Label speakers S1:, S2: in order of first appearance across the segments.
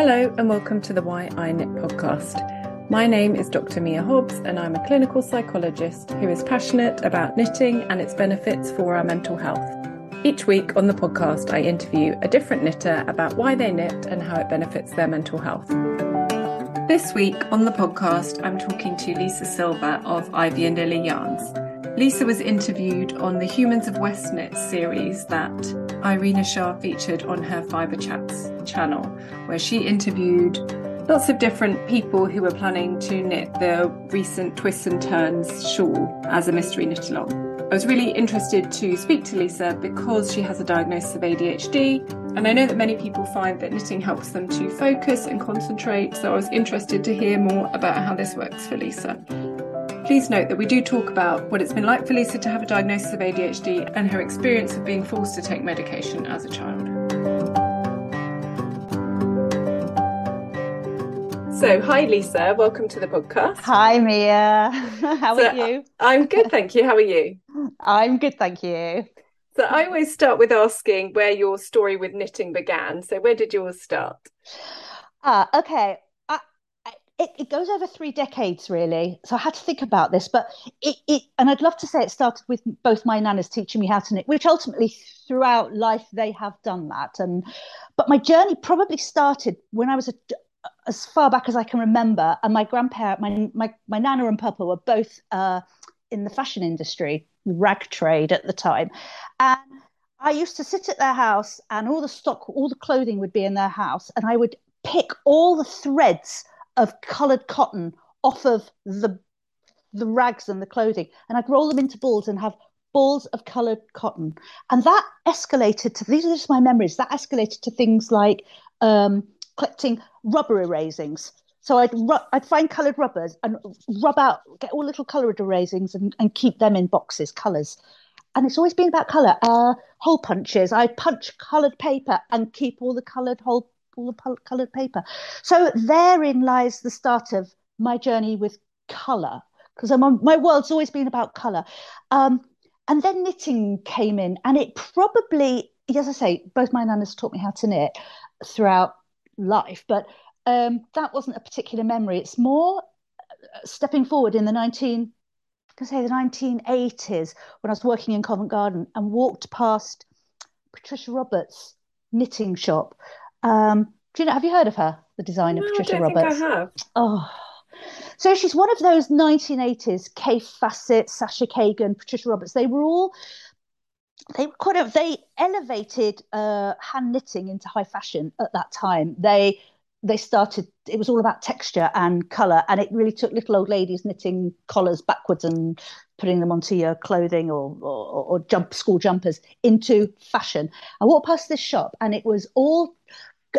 S1: Hello, and welcome to the Why I Knit podcast. My name is Dr. Mia Hobbs, and I'm a clinical psychologist who is passionate about knitting and its benefits for our mental health. Each week on the podcast, I interview a different knitter about why they knit and how it benefits their mental health. This week on the podcast, I'm talking to Lisa Silver of Ivy and Lily Yarns. Lisa was interviewed on the Humans of Westknits series that Irina Shaar featured on her Fibre Chats channel, where she interviewed lots of different people who were planning to knit the recent Twists and Turns shawl as a mystery knit along. I was really interested to speak to Lisa because she has a diagnosis of ADHD, and I know that many people find that knitting helps them to focus and concentrate, so I was interested to hear more about how this works for Lisa. Please note that we do talk about what it's been like for Lisa to have a diagnosis of ADHD and her experience of being forced to take medication as a child. So, hi Lisa, welcome to the podcast.
S2: Hi Mia, how so, are you?
S1: I'm good, thank you. How are you?
S2: I'm good, thank you.
S1: So, I always start with asking where your story with knitting began. So, where did yours start?
S2: Ah, uh, okay it, it, goes over three decades really. So i had to think about this but it, it and i'd love to say it started with both my nanas teaching me how to knit which ultimately throughout life they have done that. And but my journey probably started when i was a, as far back as i can remember and my grandparent my my, my nana and papa were both uh, in the fashion industry rag trade at the time. And I used to sit at their house and all the stock, all the clothing would be in their house, and I would pick all the threads of coloured cotton off of the the rags and the clothing, and I'd roll them into balls and have balls of coloured cotton, and that escalated to these are just my memories. That escalated to things like um, collecting rubber erasings. So I'd ru- I'd find coloured rubbers and rub out, get all little coloured erasings and, and keep them in boxes, colours. And it's always been about colour. Uh, hole punches. I punch coloured paper and keep all the coloured hole all the coloured paper. So therein lies the start of my journey with colour, because my world's always been about colour. Um, and then knitting came in, and it probably, as I say, both my nanas taught me how to knit throughout life, but um, that wasn't a particular memory. It's more uh, stepping forward in the 19, I say the 1980s when I was working in Covent Garden and walked past Patricia Roberts' knitting shop um, do you know? Have you heard of her, the designer
S1: no,
S2: Patricia
S1: I don't
S2: Roberts?
S1: Think I have.
S2: Oh, so she's one of those 1980s Kaffe Fassett, Sasha Kagan, Patricia Roberts. They were all they were kind of they elevated uh, hand knitting into high fashion at that time. They they started it was all about texture and color and it really took little old ladies knitting collars backwards and putting them onto your clothing or, or, or jump school jumpers into fashion i walked past this shop and it was all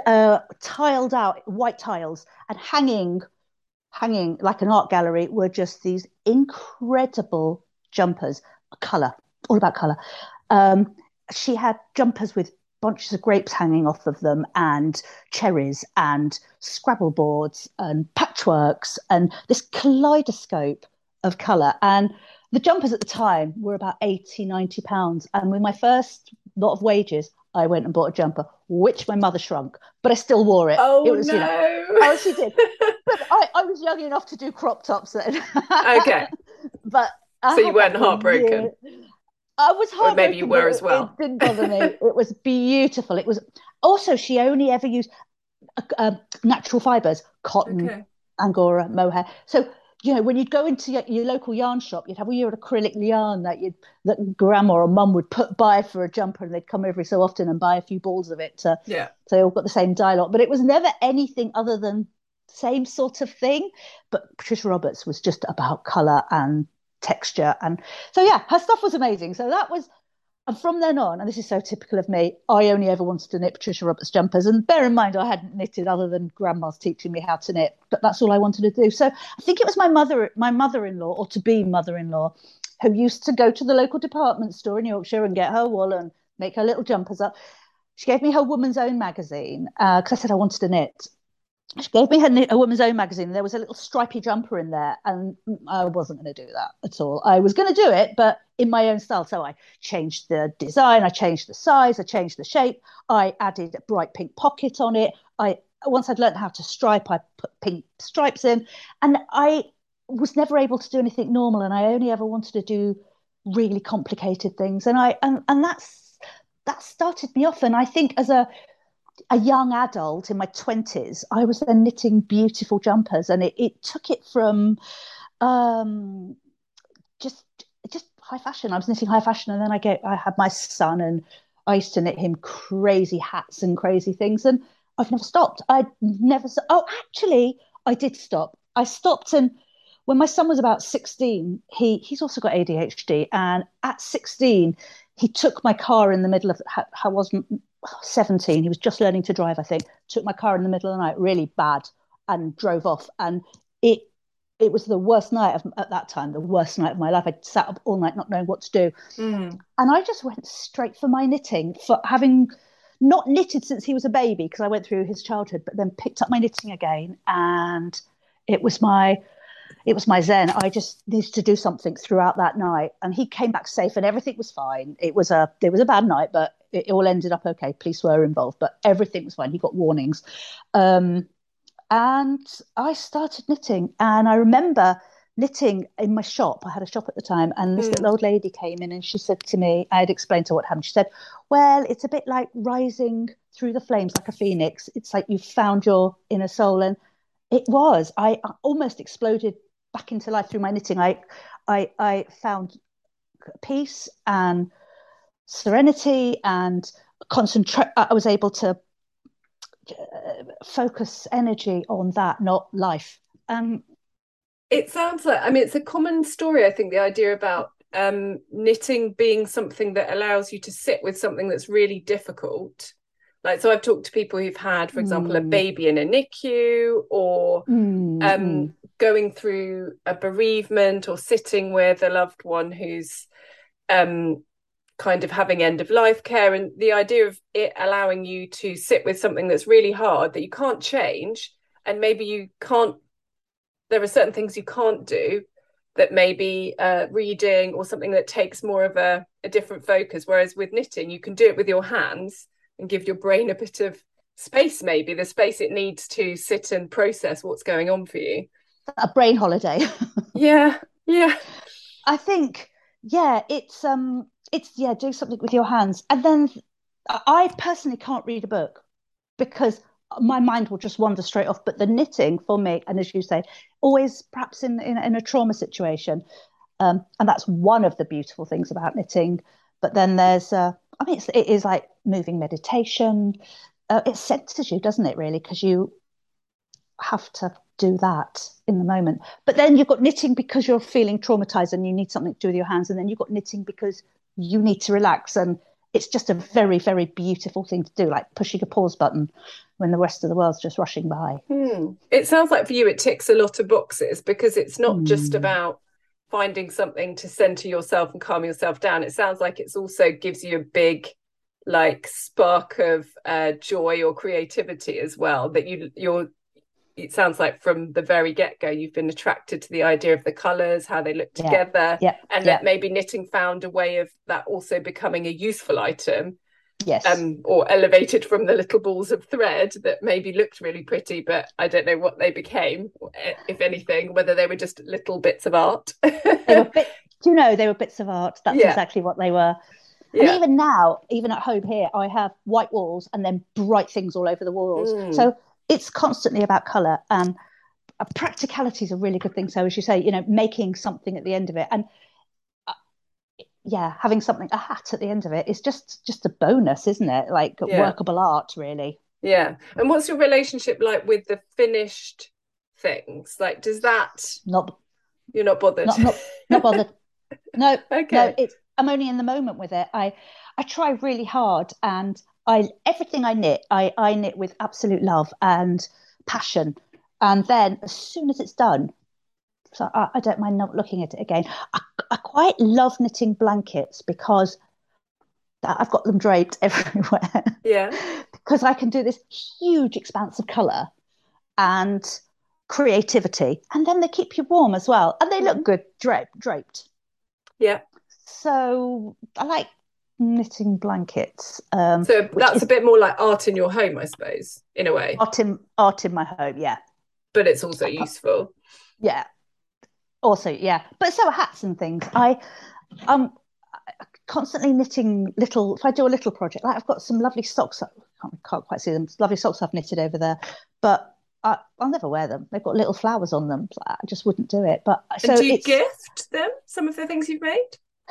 S2: uh, tiled out white tiles and hanging hanging like an art gallery were just these incredible jumpers. Color all about color um, she had jumpers with bunches of grapes hanging off of them and cherries and scrabble boards and patchworks and this kaleidoscope of color and the jumpers at the time were about 80 90 pounds. And with my first lot of wages I went and bought a jumper, which my mother shrunk, but I still wore it.
S1: Oh
S2: it was,
S1: no!
S2: You know, oh, she did. but I, I was young enough to do crop tops then.
S1: okay.
S2: but
S1: I so you weren't heartbroken.
S2: I was heartbroken.
S1: Or maybe you were as well.
S2: It, didn't bother me. it was beautiful. It was also she only ever used uh, uh, natural fibers, cotton, okay. angora, mohair. So you know, when you'd go into your, your, local yarn shop, you'd have all your acrylic yarn that you'd that grandma or mum would put by for a jumper, and they'd come every so often and buy a few balls of it. To,
S1: yeah.
S2: So they all got the same dialogue, but it was never anything other than same sort of thing. But Patricia Roberts was just about colour and texture, and so yeah, her stuff was amazing. So that was and from then on, and this is so typical of me, I only ever wanted to knit Patricia Roberts jumpers. And bear in mind, I hadn't knitted other than grandma's teaching me how to knit, but that's all I wanted to do. So I think it was my mother, my mother-in-law, or to be mother-in-law, who used to go to the local department store in Yorkshire and get her wool and make her little jumpers up. She gave me her Woman's Own magazine because uh, I said I wanted to knit she gave me her a woman's own magazine. There was a little stripy jumper in there, and I wasn't going to do that at all. I was going to do it, but in my own style. So I changed the design, I changed the size, I changed the shape, I added a bright pink pocket on it, I once I'd learned how to stripe, I put pink stripes in, and I was never able to do anything normal, and I only ever wanted to do really complicated things, and I and and that's that started me off, and I think as a a young adult in my 20s, I was then knitting beautiful jumpers, and it, it took it from um, just just high fashion. I was knitting high fashion, and then I get I had my son, and I used to knit him crazy hats and crazy things, and I've never stopped. I never. Oh, actually, I did stop. I stopped, and when my son was about sixteen, he he's also got ADHD, and at sixteen, he took my car in the middle of. I wasn't 17 he was just learning to drive i think. Took my car in the middle of the night really bad and drove off. And it it was the worst night of, at that time the worst night of my life. I sat up all night not knowing what to do. Mm. and i just went straight for my knitting for having not knitted since he was a baby because i went through his childhood but then picked up my knitting again and it was my it was my zen. I just needed to do something throughout that night and he came back safe and everything was fine. It was a it was a bad night but it, all ended up okay. Police were involved, but everything was fine. He got warnings. Um, and I started knitting. And I remember knitting in my shop. I had a shop at the time, and this mm. little old lady came in and she said to me, I had explained to her what happened. She said, Well, it's a bit like rising through the flames like a phoenix. It's like you've found your inner soul. And it was. I, I almost exploded back into life through my knitting. I I I found peace and serenity and concentrate. I was able to uh, focus energy on that, not life. Um,
S1: it sounds like, I mean, it's a common story, I think, the idea about um, knitting being something that allows you to sit with something that's really difficult. Like, so I've talked to people who've had, for example, mm. a baby in a NICU or mm. Um, going through a bereavement or sitting with a loved one who's um, kind of having end of life care and the idea of it allowing you to sit with something that's really hard that you can't change and maybe you can't there are certain things you can't do that maybe uh, reading or something that takes more of a, a different focus. Whereas with knitting you can do it with your hands and give your brain a bit of space maybe the space it needs to sit and process what's going on for you.
S2: A brain holiday.
S1: Yeah yeah.
S2: I think yeah it's um it's yeah do something with your hands. And then i personally can't read a book because my mind will just wander straight off. But the knitting for me and as you say always perhaps in in, in a trauma situation. Um, and that's one of the beautiful things about knitting. But then there's uh, i mean it's, it is like moving meditation. Uh, it centers you doesn't it really? Because you have to do that in the moment. But then you've got knitting because you're feeling traumatized and you need something to do with your hands. And then you've got knitting because you need to relax and it's just a very very beautiful thing to do like pushing a pause button when the rest of the world's just rushing by
S1: hmm. it sounds like for you it ticks a lot of boxes because it's not hmm. just about finding something to center yourself and calm yourself down it sounds like it's also gives you a big like spark of uh, joy or creativity as well that you you're it sounds like from the very get-go you've been attracted to the idea of the colors how they look together
S2: yeah, yeah,
S1: and
S2: yeah.
S1: that maybe knitting found a way of that also becoming a useful item
S2: yes.
S1: um, or elevated from the little balls of thread that maybe looked really pretty but i don't know what they became if anything whether they were just little bits of art.
S2: They were bit, do you know they were bits of art. That's exactly what they were. And even now even at home here i have white walls and then bright things all over the walls. Mm. so it's constantly about color and practicality is a really good thing. So as you say you know making something at the end of it and uh, yeah having something a hat at the end of it is just just a bonus isn't it? Like yeah. workable art really.
S1: Yeah. And what's your relationship like with the finished things? Like does that
S2: not
S1: you're not bothered?
S2: not, not, not bothered. No okay. no it's i'm only in the moment with it. I i try really hard and I everything I knit, I, I knit with absolute love and passion. And then as soon as it's done, so I, I don't mind not looking at it again. I, I quite love knitting blankets because I've got them draped everywhere.
S1: Yeah.
S2: because I can do this huge expanse of colour and creativity. And then they keep you warm as well. And they look mm-hmm. good draped draped.
S1: Yeah.
S2: So I like knitting blankets. Um,
S1: so that's is, a bit more like art in your home, I suppose, in a way.
S2: Art in art in my home, yeah.
S1: But it's also useful.
S2: Yeah. Also, yeah. But so are hats and things. I um constantly knitting little. If I do a little project, like I've got some lovely socks. I can't, can't quite see them. Lovely socks I've knitted over there, but I, will never wear them. They've got little flowers on them. So I just wouldn't do it. But so
S1: and do you gift them some of the things you've made?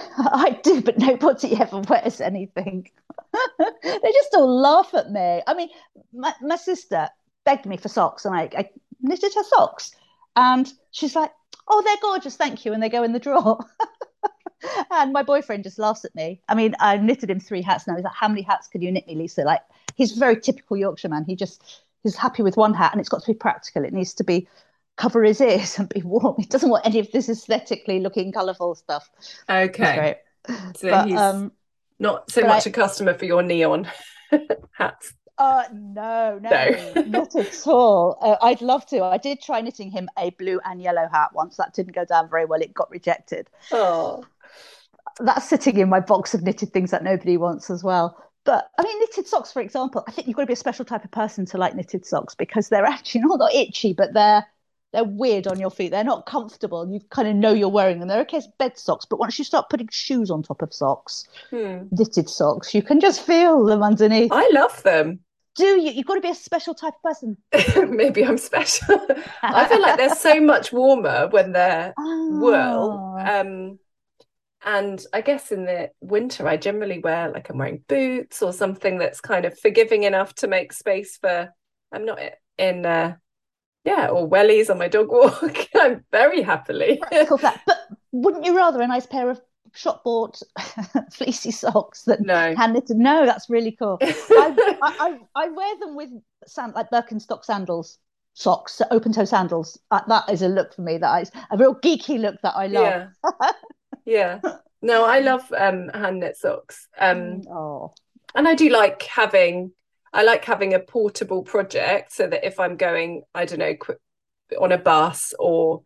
S2: I do, but nobody ever wears anything. they just all laugh at me. I mean, my, my sister begged me for socks, and I, I knitted her socks, and she's like, "Oh, they're gorgeous, thank you," and they go in the drawer. and my boyfriend just laughs at me. I mean, I knitted him three hats now. He's like, "How many hats can you knit me, Lisa?" Like, he's very typical Yorkshire man. He just he's happy with one hat, and it's got to be practical. It needs to be cover his ears and be warm. He doesn't want any of this aesthetically looking colourful stuff.
S1: Okay, so but, he's um, not so much I, a customer for your neon hats.
S2: Uh, no, no, no. not at all. Uh, I'd love to. I did try knitting him a blue and yellow hat once. That didn't go down very well. It got rejected.
S1: Oh
S2: that's sitting in my box of knitted things that nobody wants as well. But I mean, knitted socks, for example, I think you've got to be a special type of person to like knitted socks because they're actually not, not itchy, but they're they're weird on your feet. They're not comfortable. You kind of know you're wearing them. They're okay as bed socks, but once you start putting shoes on top of socks, hmm. knitted socks, you can just feel them underneath.
S1: I love them.
S2: Do you? You've got to be a special type of person.
S1: Maybe I'm special. I feel like they're so much warmer when they're oh. wool. Um, and I guess in the winter, I generally wear like I'm wearing boots or something that's kind of forgiving enough to make space for. I'm not in, uh, yeah, or wellies on my dog walk. I'm very happily.
S2: but wouldn't you rather a nice pair of shop bought fleecy socks that
S1: no.
S2: hand knitted? No, that's really cool. I, I, I, I, wear them with sand, like Birkenstock sandals socks, open toe sandals. Uh, that is a look for me That is a real geeky look that I love.
S1: Yeah yeah. No, I love um hand knit socks. Um
S2: oh.
S1: and I do like having I like having a portable project so that if I'm going, I don't know, on a bus or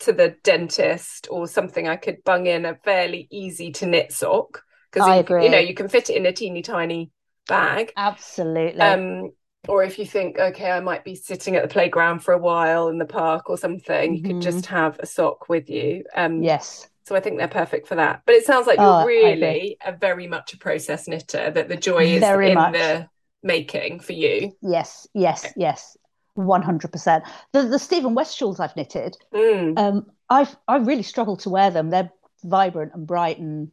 S1: to the dentist or something, I could bung in a fairly easy to knit sock because
S2: I
S1: you,
S2: agree.
S1: you know you can fit it in a teeny tiny bag.
S2: Absolutely.
S1: Um, or if you think, okay, I might be sitting at the playground for a while in the park or something, mm-hmm. you could mm-hmm. just have a sock with you. Um,
S2: yes.
S1: So I think they're perfect for that. But it sounds like you're oh, really a very much a process knitter, that the joy is very in much. the making for you.
S2: Yes, yes, yes. 100%. The, the Stephen West shawls I've knitted,
S1: mm.
S2: um, I've, I really struggle to wear them. They're vibrant and bright and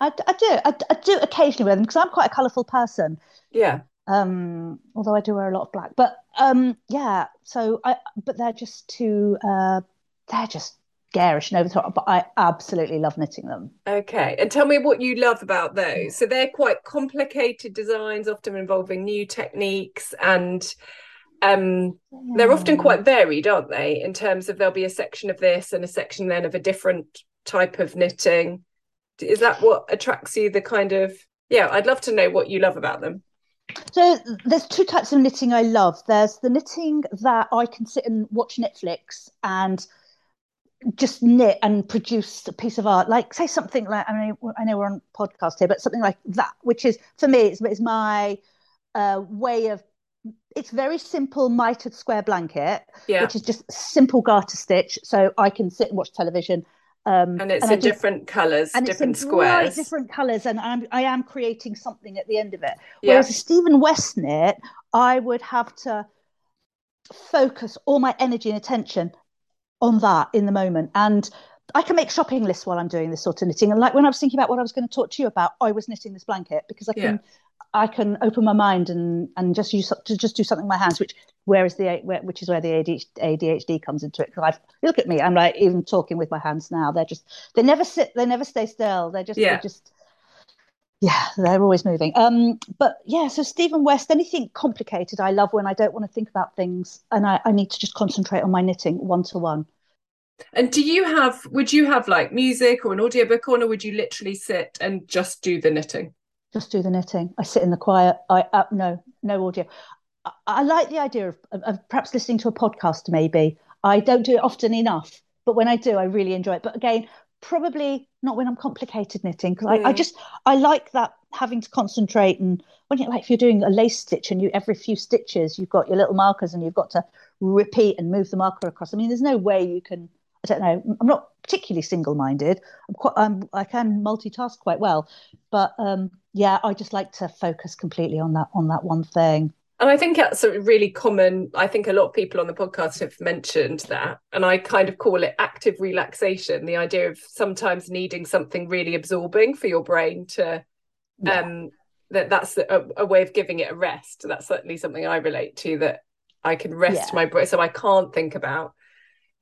S2: I, I do. I, I, do occasionally wear them because I'm quite a colourful person.
S1: Yeah.
S2: Um, although I do wear a lot of black, but um, yeah. So I, but they're just too. Uh, they're just garish and over the top, but I absolutely love knitting them.
S1: Okay. And tell me what you love about those. So they're quite complicated designs, often involving new techniques and um they're often quite varied, aren't they? In terms of there'll be a section of this and a section then of a different type of knitting. Is that what attracts you? The kind of yeah, I'd love to know what you love about them.
S2: So there's two types of knitting I love. There's the knitting that I can sit and watch Netflix and just knit and produce a piece of art like say something like i mean i know we're on podcast here but something like that which is for me it's, it's my uh, way of it's very simple mitered square blanket
S1: yeah.
S2: which is just simple garter stitch so i can sit and watch television um,
S1: and it's and in just, different colors and different squares
S2: different colors and I'm, i am creating something at the end of it whereas yeah. a stephen west knit i would have to focus all my energy and attention on that in the moment. And I can make shopping lists while I'm doing this sort of knitting. And like when I was thinking about what I was going to talk to you about, I was knitting this blanket because I can yeah. I can open my mind and and just use to just do something with my hands. Which where is the where, which is where the ADHD comes into it. Because I look at me, I'm like even talking with my hands now. They're just they never sit, they never stay still. They're just yeah. they're just yeah, they're always moving. Um, but yeah, so Stephen West, anything complicated, I love when I don't want to think about things and I, I need to just concentrate on my knitting one to one.
S1: And do you have, would you have like music or an audiobook on, or would you literally sit and just do the knitting?
S2: Just do the knitting. I sit in the quiet. I, uh, no, no audio. I, I like the idea of, of, of perhaps listening to a podcast, maybe. I don't do it often enough, but when I do, I really enjoy it. But again, probably not when I'm complicated knitting because mm. I, I, mm. just I like that having to concentrate and when you like if you're doing a lace stitch and you every few stitches you've got your little markers and you've got to repeat and move the marker across. I mean, there's no way you can. I don't know. I'm not particularly single-minded. I'm quite. I'm, I can multitask quite well, but um, yeah, I just like to focus completely on that on that one thing.
S1: And I think that's a really common. I think a lot of people on the podcast have mentioned that, and I kind of call it active relaxation. The idea of sometimes needing something really absorbing for your brain to, yeah. um, that that's a, a, way of giving it a rest. That's certainly something I relate to. That I can rest yeah. my brain, so I can't think about,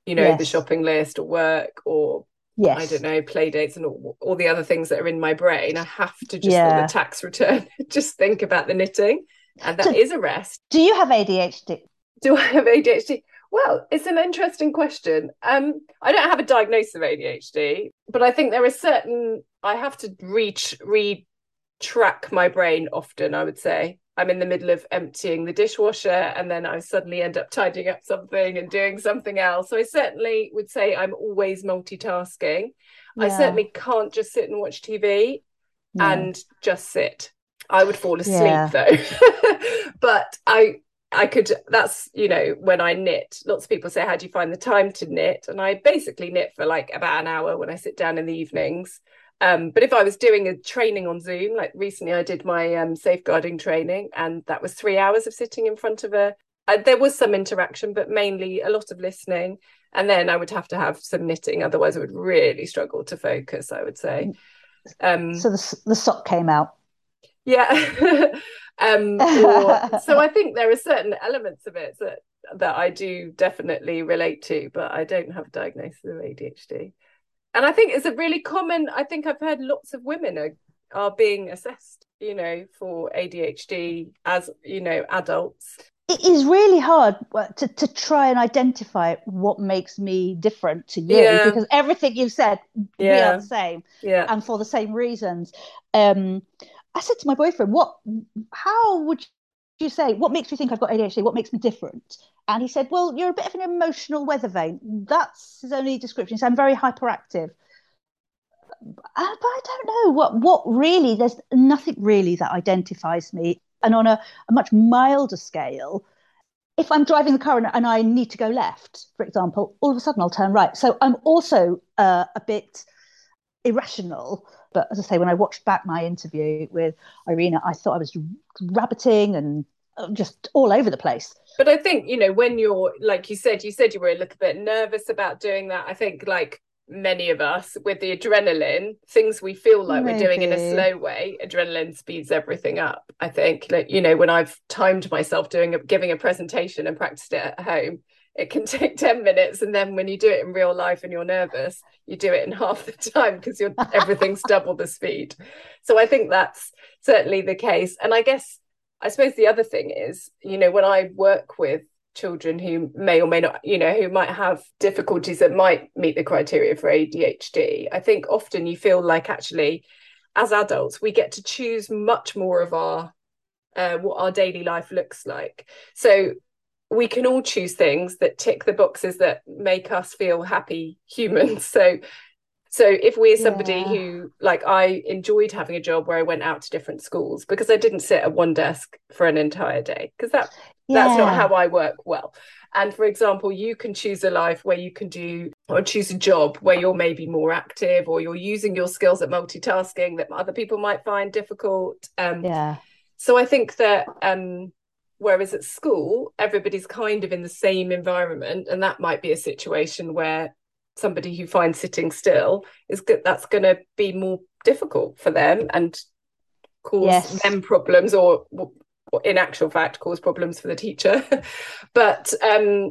S1: you know, yes. the shopping list or work or yes. I don't know, play dates and all, all, the other things that are in my brain. I have to just yeah. on the tax return just think about the knitting and that so, is a rest.
S2: Do you have ADHD?
S1: Do I have ADHD? Well, it's an interesting question. Um, I don't have a diagnosis of ADHD, but I think there are certain I have to reach retrack my brain often, I would say. I'm in the middle of emptying the dishwasher and then I suddenly end up tidying up something and doing something else. So I certainly would say I'm always multitasking. Yeah. I certainly can't just sit and watch TV and just sit. I would fall asleep yeah. though. but I I could that's you know when I knit lots of people say how do you find the time to knit and I basically knit for like about an hour when I sit down in the evenings um, but if I was doing a training on Zoom like recently I did my um, safeguarding training and that was 3 hours of sitting in front of a uh, there was some interaction but mainly a lot of listening. And then I would have to have some knitting otherwise I would really struggle to focus I would say.
S2: Um, so the, the sock came out.
S1: Yeah. Um or, so i think there are certain elements of it that that i do definitely relate to but i don't have a diagnosis of adhd and i think it's a really common i think i've heard lots of women are are being assessed you know for adhd as you know adults
S2: it is really hard to, to try and identify what makes me different to you yeah. because everything you've said yeah. we are the same
S1: yeah.
S2: and for the same reasons um I said to my boyfriend, "What? How would you say? What makes you think I've got ADHD? What makes me different?" And he said, "Well, you're a bit of an emotional weather vane. That's his only description. So I'm very hyperactive." Uh, but I don't know what what really. There's nothing really that identifies me. And on a, a much milder scale, if I'm driving the car and, and, I need to go left, for example, all of a sudden I'll turn right. So I'm also uh, a bit irrational. But as I say, when I watched back my interview with Irina, I thought I was rabbiting and uh, just all over the place.
S1: But I think, you know, when you're, like you said, you said you were a little bit nervous about doing that. I think, like many of us, with the adrenaline, things we feel like Maybe. we're doing in a slow way, adrenaline speeds everything up. I think, like, you know, when I've timed myself doing a, giving a presentation and practiced it at home, it can take 10 minutes and then when you do it in real life and you're nervous you do it in half the time because you're everything's double the speed. So i think that's certainly the case. And i guess i suppose the other thing is you know when i work with children who may or may not you know who might have difficulties that might meet the criteria for adhd i think often you feel like actually as adults we get to choose much more of our uh, what our daily life looks like. So we can all choose things that tick the boxes that make us feel happy humans so so if we're somebody yeah. who like i enjoyed having a job where i went out to different schools because i didn't sit at one desk for an entire day because that yeah. that's not how i work well and for example you can choose a life where you can do or choose a job where you're maybe more active or you're using your skills at multitasking that other people might find difficult
S2: um yeah
S1: so i think that um Whereas at school, everybody's kind of in the same environment, and that might be a situation where somebody who finds sitting still is good. That's going to be more difficult for them and cause yes. them problems, or, or, in actual fact, cause problems for the teacher. but um,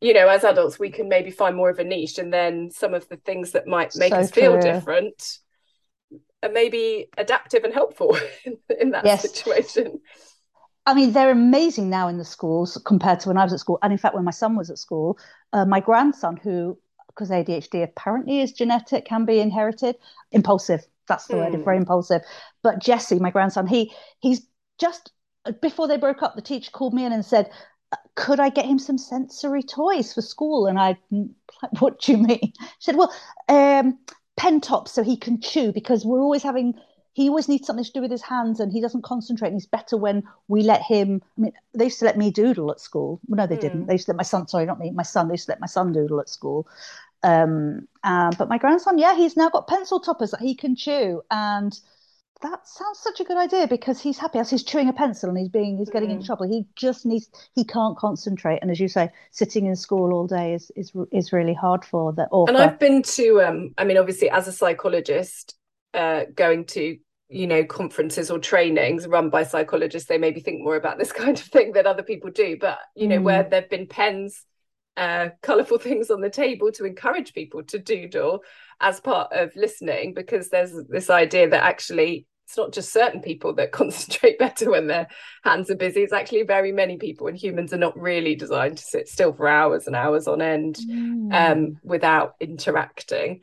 S1: you know, as adults, we can maybe find more of a niche, and then some of the things that might make so us true. feel different are maybe adaptive and helpful in, in that yes. situation.
S2: I mean, they're amazing now in the schools compared to when I was at school. And in fact, when my son was at school, uh, my grandson, who, because ADHD apparently is genetic, can be inherited, impulsive. That's the mm. word, very impulsive. But Jesse, my grandson, he he's just before they broke up, the teacher called me in and said, could I get him some sensory toys for school? And I, like, what do you mean? She said, well, um, pen tops so he can chew because we're always having he always needs something to do with his hands and he doesn't concentrate and he's better when we let him i mean they used to let me doodle at school. Well, no they mm. didn't they used to let my son sorry not me my son they used to let my son doodle at school. Um, uh, but my grandson yeah he's now got pencil toppers that he can chew and that sounds such a good idea because he's happy as he's chewing a pencil and he's being he's getting mm. into trouble. He just needs he can't concentrate and as you say sitting in school all day is is is really hard for that
S1: and i've been to um i mean obviously as a psychologist uh going to you know conferences or trainings run by psychologists they maybe think more about this kind of thing than other people do but you know mm. where there've been pens uh, colorful things on the table to encourage people to doodle as part of listening because there's this idea that actually it's not just certain people that concentrate better when their hands are busy it's actually very many people and humans are not really designed to sit still for hours and hours on end mm. um, without interacting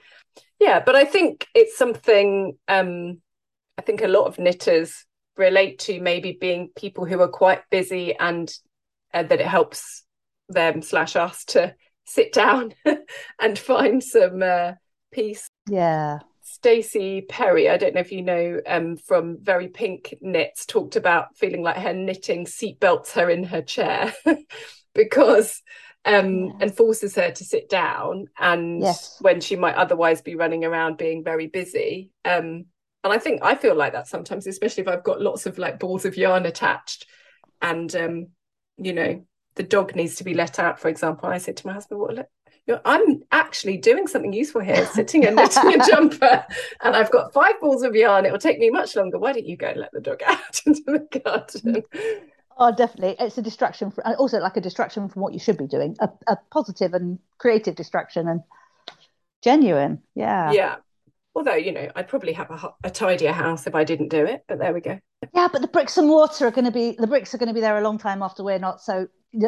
S1: yeah but i think it's something um, I think a lot of knitters relate to maybe being people who are quite busy and uh, that it helps them slash us to sit down and find some uh, peace.
S2: Yeah.
S1: Staci Perry, I don't know if you know um, from Very Pink Knits, talked about feeling like her knitting seatbelts her in her chair because um, yeah. and forces her to sit down. And yes. when she might otherwise be running around being very busy, um, and I think I feel like that sometimes, especially if I've got lots of like balls of yarn attached, and um, you know, the dog needs to be let out, for example. I said to my husband, "What? You know, I'm actually doing something useful here, sitting and knitting a jumper, and I've got five balls of yarn. It will take me much longer. Why don't you go and let the dog out into the garden?"
S2: Oh, definitely. It's a distraction, for, also like a distraction from what you should be doing, a, a positive and creative distraction, and genuine. Yeah.
S1: Yeah. Although, you know, I'd probably have a, a tidier house if I didn't do it, but there we go.
S2: Yeah, but the bricks and mortar are going to be, the bricks are going to be there a long time after we're not. So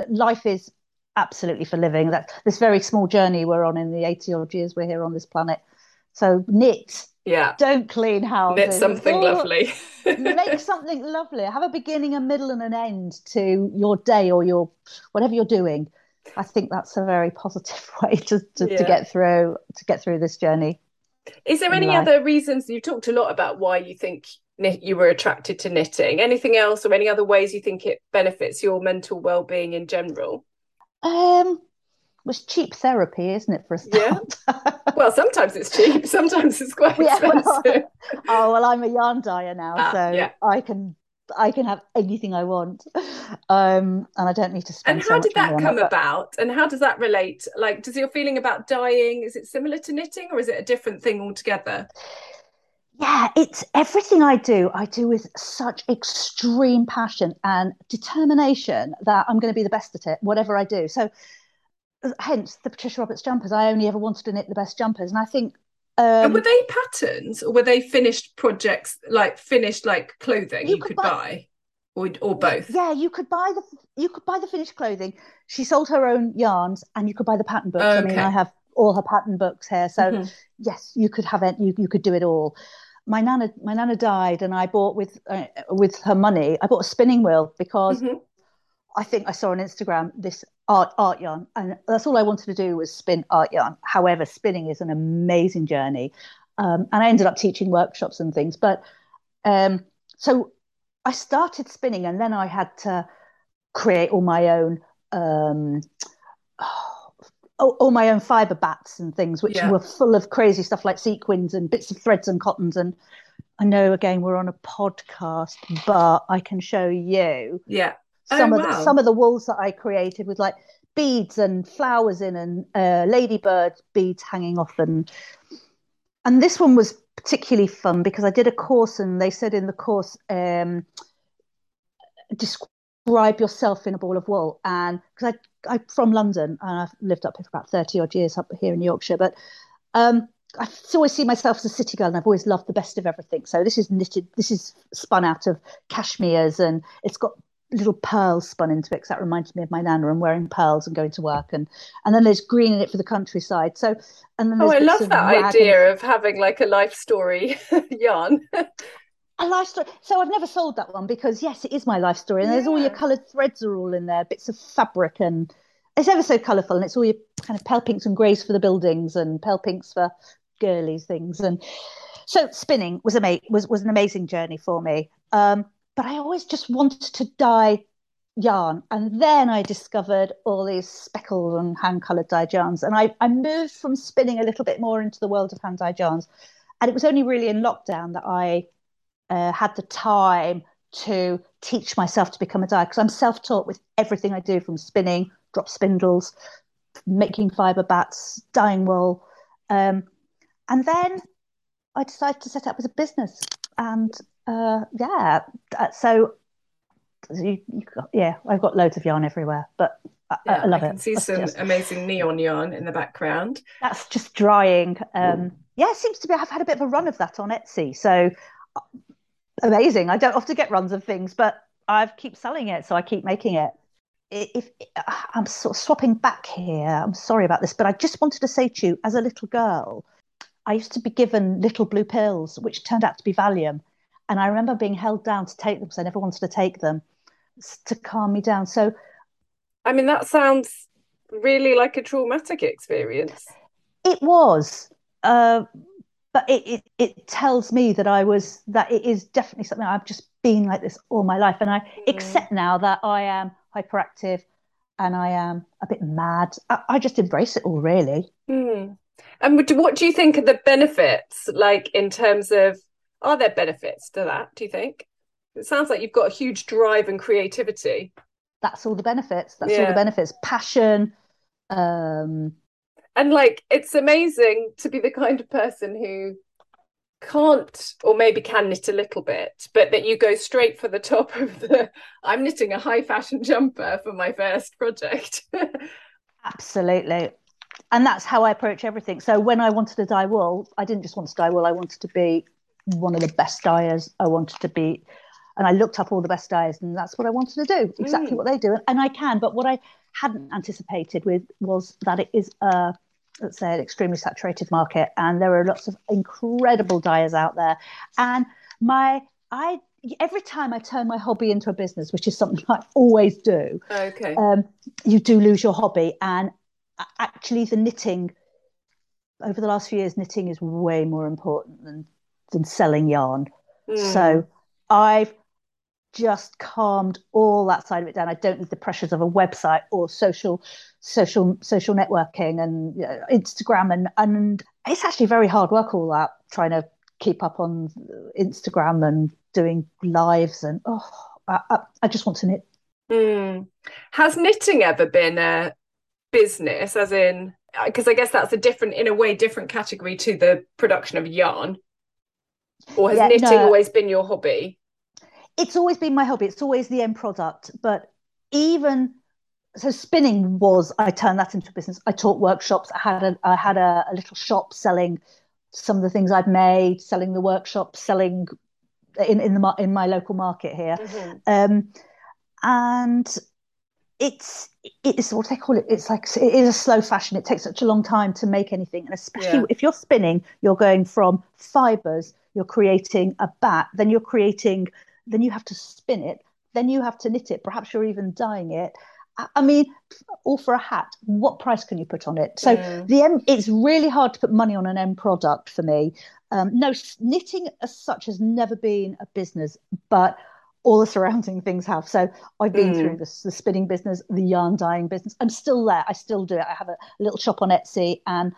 S2: life is absolutely for living. That this very small journey we're on in the 80 odd years we're here on this planet. So knit.
S1: Yeah.
S2: Don't clean houses.
S1: Knit something lovely.
S2: make something lovely. Have a beginning, a middle, and an end to your day or your whatever you're doing. I think that's a very positive way to, to, yeah. to get through to get through this journey.
S1: Is there any life. other reasons you've talked a lot about why you think you were attracted to knitting? Anything else, or any other ways you think it benefits your mental well-being in general?
S2: Um, was cheap therapy, isn't it, for a start?
S1: Yeah. well, sometimes it's cheap, sometimes it's quite expensive.
S2: Yeah, well, oh well, I'm a yarn dyer now, ah, so yeah. I can I can have anything I want, um, and I don't need to spend.
S1: And how so did that come about? And how does that relate? Like, does your feeling about dyeing is it similar to knitting, or is it a different thing altogether?
S2: Yeah, it's everything I do. I do with such extreme passion and determination that I'm going to be the best at it, whatever I do. So, hence the Patricia Roberts jumpers. I only ever wanted to knit the best jumpers, and I think
S1: um, and were they patterns or were they finished projects, like finished like clothing you, you could, buy, buy, or or both?
S2: Yeah, you could buy the you could buy the finished clothing. She sold her own yarns, and you could buy the pattern books. Okay. I mean, I have all her pattern books here, so mm-hmm. yes, you could have it. You you could do it all. My nana, my nana died, and I bought with uh, with her money. I bought a spinning wheel because mm-hmm. I think I saw on Instagram this art art yarn, and that's all I wanted to do was spin art yarn. However, spinning is an amazing journey, um, and I ended up teaching workshops and things. But um, so I started spinning, and then I had to create all my own. Um, all, my own fiber bats and things, which yeah. were full of crazy stuff like sequins and bits of threads and cottons. And I know again we're on a podcast, but I can show you.
S1: Yeah
S2: some oh, of wow. the, some of the walls that I created with like beads and flowers in and uh, ladybird beads hanging off and and this one was particularly fun because I did a course and they said in the course um, describe yourself in a ball of wool and because I I'm from London and I've lived up here for about 30 odd years up here in Yorkshire but um, I always see myself as a city girl and I've always loved the best of everything. So this is knitted, this is spun out of cashmere's and it's got little pearls spun into it because that reminds me of my nana and wearing pearls and going to work and and then there's green in it for the countryside so and then
S1: oh i love that idea of having like a life story yarn
S2: a life story so i've never sold that one because yes it is my life story and yeah. there's all your colored threads are all in there bits of fabric and it's ever so colorful and it's all your kind of pale pinks and grays for the buildings and pale pinks for girly things. And so spinning was ama- was was an amazing journey for me. Um, but I always just wanted to dye yarn. And then I discovered all these speckled and hand coloured dyed yarns. And I, I moved from spinning a little bit more into the world of hand dyed yarns. And it was only really in lockdown that I uh, had the time to teach myself to become a dyer because I'm self taught with everything I do from spinning, drop spindles, making fibre bats, dyeing wool. Um, and then I decided to set up as a business. And uh, yeah, uh, so you, you got, yeah, I've got loads of yarn everywhere, but I, yeah, I love I
S1: can
S2: it.
S1: See some just, amazing neon yarn in the background.
S2: That's just drying. Um, yeah, it seems to be. I've had a bit of a run of that on Etsy, so uh, amazing. I don't often get runs of things, but I keep selling it, so I keep making it. If, if I'm sort of swapping back here, I'm sorry about this, but I just wanted to say to you, as a little girl, I used to be given little blue pills, which turned out to be Valium, and I remember being held down to take them because I never wanted to take them to calm me down. So,
S1: I mean, that sounds really like a traumatic experience.
S2: It was, uh, but it, it, it tells me that I was that it is definitely something I've just been like this all my life, and I mm. accept now that I am hyperactive and I am a bit mad. I, I just embrace it all, really.
S1: Mm. And what do you think are the benefits, like in terms of, are there benefits to that? Do you think? It sounds like you've got a huge drive and creativity.
S2: That's all the benefits. That's yeah. all the benefits. Passion. Um...
S1: And like, it's amazing to be the kind of person who can't or maybe can knit a little bit but that you go straight for the top of the i'm knitting a high fashion jumper for my first project
S2: absolutely and that's how i approach everything so when i wanted to dye wool i didn't just want to dye wool i wanted to be one of the best dyers i wanted to be and I looked up all the best dyers, and that's what I wanted to do, exactly mm. what they do, and I can. But what I hadn't anticipated with was that it is a let's say an extremely saturated market, and there are lots of incredible dyers out there. And my I every time I turn my hobby into a business, which is something I always do,
S1: okay,
S2: um, you do lose your hobby, and actually the knitting over the last few years, knitting is way more important than than selling yarn. Mm. So I've just calmed all that side of it down. I don't need the pressures of a website or social, social, social networking and you know, Instagram, and and it's actually very hard work. All that trying to keep up on Instagram and doing lives, and oh, I, I, I just want to knit.
S1: Mm. Has knitting ever been a business, as in? Because I guess that's a different, in a way, different category to the production of yarn. Or has yeah, knitting no. always been your hobby?
S2: it's always been my hobby. It's always the end product. But even so, spinning was I turned that into a business. I taught workshops. I had a I had a, a little shop selling some of the things I'd made, selling the workshops, selling in in the in my local market here. Mm-hmm. Um, and it's it's what they call it. It's like it is a slow fashion. It takes such a long time to make anything, and especially yeah. if you're spinning, you're going from fibers. You're creating a bat, then you're creating then you have to spin it, then you have to knit it. Perhaps you're even dyeing it. I mean, all for a hat. What price can you put on it? So the end, it's really hard to put money on an end product for me. Um, no, knitting as such has never been a business, but all the surrounding things have. So I've been mm. through this, the spinning business, the yarn dyeing business. I'm still there. I still do it. I have a, a little shop on Etsy, and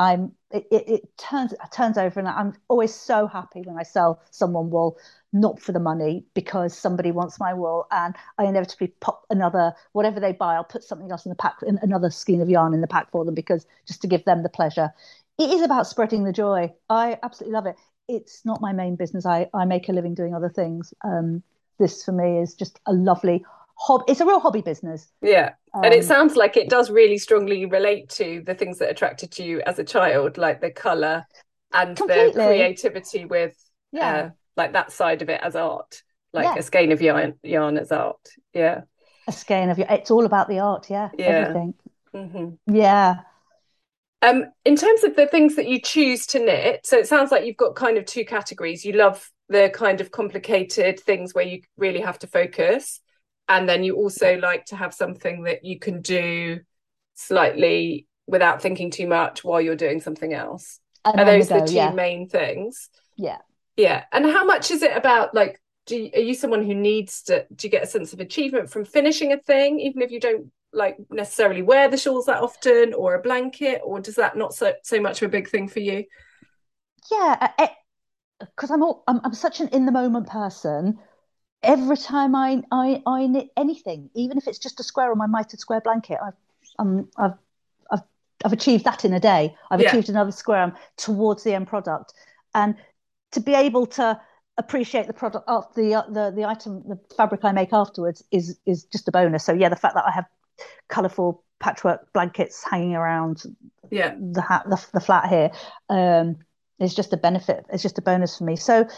S2: I'm it, it, it, turns it turns over, and I'm always so happy when I sell someone wool not for the money because somebody wants my wool and I inevitably pop another whatever they buy I'll put something else in the pack another skein of yarn in the pack for them because just to give them the pleasure. It is about spreading the joy. I absolutely love it. It's not my main business. I, I make a living doing other things. Um, this for me is just a lovely hobby it's a real hobby business.
S1: Yeah. Um, and it um, sounds like it does really strongly relate to the things that attracted you as a child like the color and completely. the creativity with yeah. uh, like that side of it as art like yeah. a skein of yarn yarn as art. Yeah.
S2: A skein of yarn it's all about the art yeah,
S1: yeah.
S2: everything.
S1: Mm-hmm.
S2: yeah.
S1: Um in terms of the things that you choose to knit so it sounds like you've got kind of two categories. You love the kind of complicated things where you really have to focus and then you also like to have something that you can do slightly without thinking too much while you're doing something else And Are those the, go, two yeah. main things?
S2: Yeah.
S1: Yeah. And how much is it about like do you, are you someone who needs to do you get a sense of achievement from finishing a thing even if you don't like necessarily wear the shawls that often or a blanket or does that not so so much of a big thing for you
S2: yeah because I'm, all, I'm I'm such an in the moment person every time I, I I knit anything even if it's just a square on my mitered square blanket I've um, I've I've I've achieved that in a day. I've yeah. achieved another square towards the end product. And to be able to appreciate the product of the uh, the the item the fabric I make afterwards is is just a bonus. So yeah the fact that I have colorful patchwork blankets hanging around
S1: yeah.
S2: the hat the, the flat here um, is just a benefit. It's just a bonus for me. So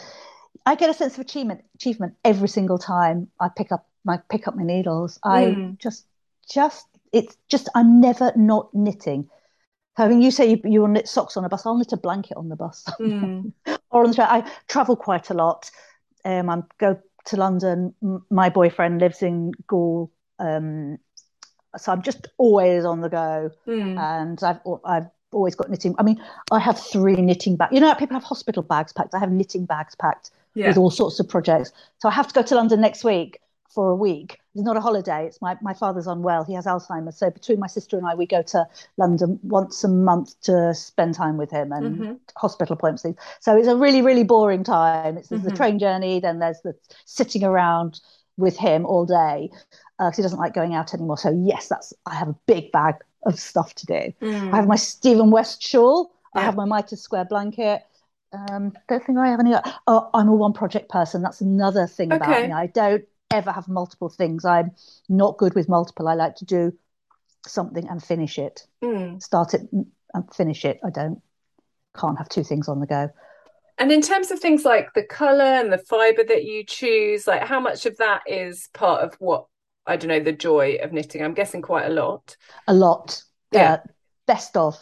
S2: i get a sense of achievement achievement every single time i pick up my pick up my needles i mm. just just it's just i'm never not knitting I mean, you say you, you will knit socks on a bus. I'll knit a blanket on the bus, mm. or on the train. I travel quite a lot. Um, I go to London. My boyfriend lives in Gaul, um, so I'm just always on the go, mm. and I've I've always got knitting. I mean, I have three knitting bags. You know, people have hospital bags packed. I have knitting bags packed yeah. with all sorts of projects. So I have to go to London next week for a week. It's not a holiday. It's my my father's unwell. He has Alzheimer's. So between my sister and I, we go to London once a month to spend time with him and mm-hmm. hospital appointments. So it's a really really boring time. It's mm-hmm. the train journey. Then there's the sitting around with him all day because uh, he doesn't like going out anymore. So yes, that's I have a big bag of stuff to do. Mm. I have my Stephen West shawl. Yeah. I have my Mitre Square blanket. Um, don't think I have any. Oh, I'm a one project person. That's another thing okay. about me. I don't ever have multiple things. I'm not good with multiple. I like to do something and finish it. Mm. Start it and finish it. I don't. Can't have two things on the go.
S1: And in terms of things like the color and the fiber that you choose, like how much of that is part of what I don't know the joy of knitting? I'm guessing quite a lot.
S2: A lot. Yeah. Uh, best of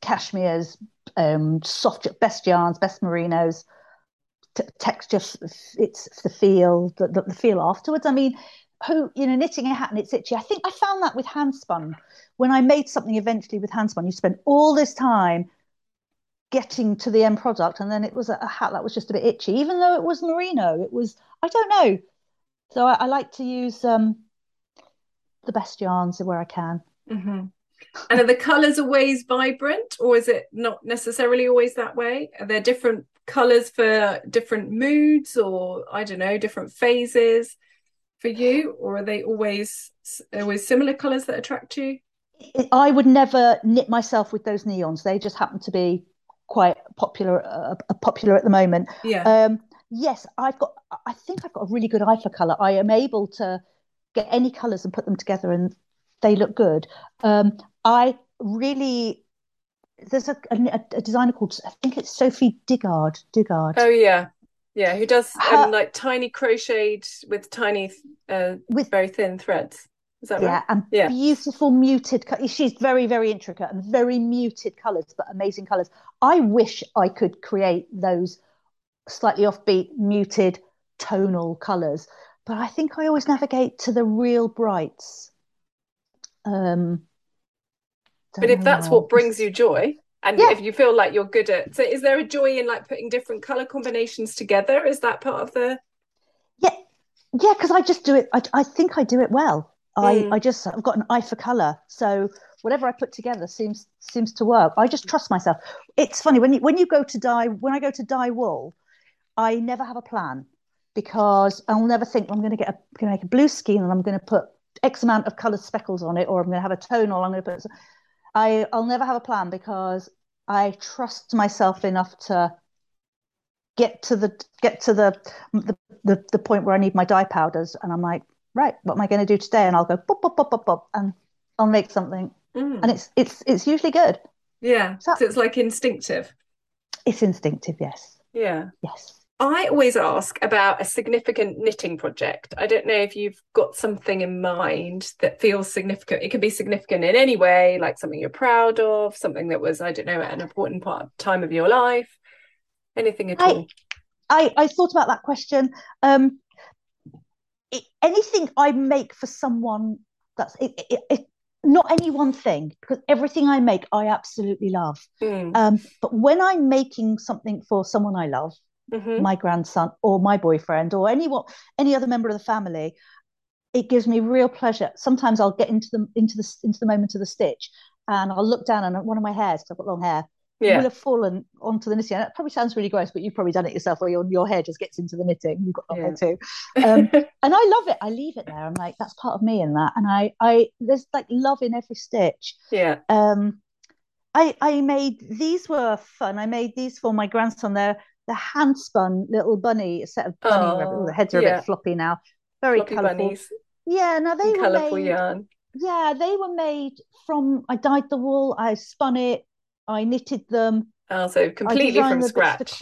S2: cashmere's, um, soft best yarns, best merinos, t- texture. It's the feel, the, the, feel afterwards. I mean, who you know knitting a hat and it's itchy. I think I found that with handspun. When I made something eventually with handspun, you spend all this time getting to the end product and then it was a, a, hat that was just a bit itchy even though it was merino it was i don't know so i, I like to use um, the best yarns where i can
S1: mm-hmm. And are the colors always vibrant or is it not necessarily always that way are there different colors for different moods or i don't know different phases for you or are they always always similar colors that attract you
S2: I would never knit myself with those neons. They just happen to be quite popular uh, uh, popular at the moment.
S1: Yeah.
S2: Um, yes, I've got. I think I've got a really good eye for color. I am able to get any colors and put them together, and they look good. Um, I really. There's a, a, a, designer called I think it's Sophie Digard. Digard.
S1: Oh yeah, yeah. Who does Her, um, like tiny crocheted with tiny, uh, with very thin threads. Is that
S2: yeah,
S1: right?
S2: and yeah. beautiful muted. She's very, very intricate and very muted colours, but amazing colours. I wish I could create those slightly offbeat, muted, tonal colours, but I think I always navigate to the real brights. Um,
S1: but if that's what brings you joy, and yeah. if you feel like you're good at, so is there a joy in like putting different color combinations together? Is that part of the?
S2: Yeah, yeah, because I just do it. I, I think I do it well. I, mm. I just I've got an eye for color, so whatever I put together seems seems to work. I just trust myself. It's funny when you when you go to dye when I go to dye wool, I never have a plan because I'll never think I'm going to get a going to make a blue skein and I'm going to put X amount of colored speckles on it, or I'm going to have a tonal. I'm going to put. I I'll never have a plan because I trust myself enough to get to the get to the the, the, the point where I need my dye powders, and I'm like, right, what am I going to do today? And I'll go pop, pop, pop, pop, pop, and I'll make something. Mm. And it's it's it's usually good.
S1: Yeah. So, so it's like instinctive.
S2: It's instinctive, yes.
S1: Yeah.
S2: Yes.
S1: I always ask about a significant knitting project. I don't know if you've got something in mind that feels significant. It can be significant in any way, like something you're proud of, something that was, I don't know, an important part time of your life, anything at I, all.
S2: I, I thought about that question. Um, it, anything I make for someone that's it, it, it, not any one thing because everything I make I absolutely love.
S1: Mm.
S2: Um, but when I'm making something for someone I love,
S1: Mhm.
S2: my grandson or my boyfriend or anyone, any other member of the family, it gives me real pleasure. Sometimes I'll get into the into the into the moment of the stitch, and I'll look down and one of my hairs, 'cause I've got long hair, will have fallen onto the knitting. And it probably sounds really gross, but you've probably done it yourself, where your your hair just gets into the knitting. You've got long hair too, um, and I love it. I leave it there. I'm like, that's part of me in that, and I I there's like love in every stitch.
S1: yeah.
S2: Um, I I made these were fun. I made these for my grandson. They're the hand spun little bunny, a set of bunny
S1: Oh,
S2: rabbit. Oh, the heads are a bit floppy now. Very
S1: Floppy
S2: colourful.
S1: bunnies.
S2: Yeah, now they
S1: and
S2: were
S1: colourful
S2: made.
S1: yarn.
S2: Yeah, they were made from. I dyed the wool. I spun it. I knitted them.
S1: Oh, so completely from scratch.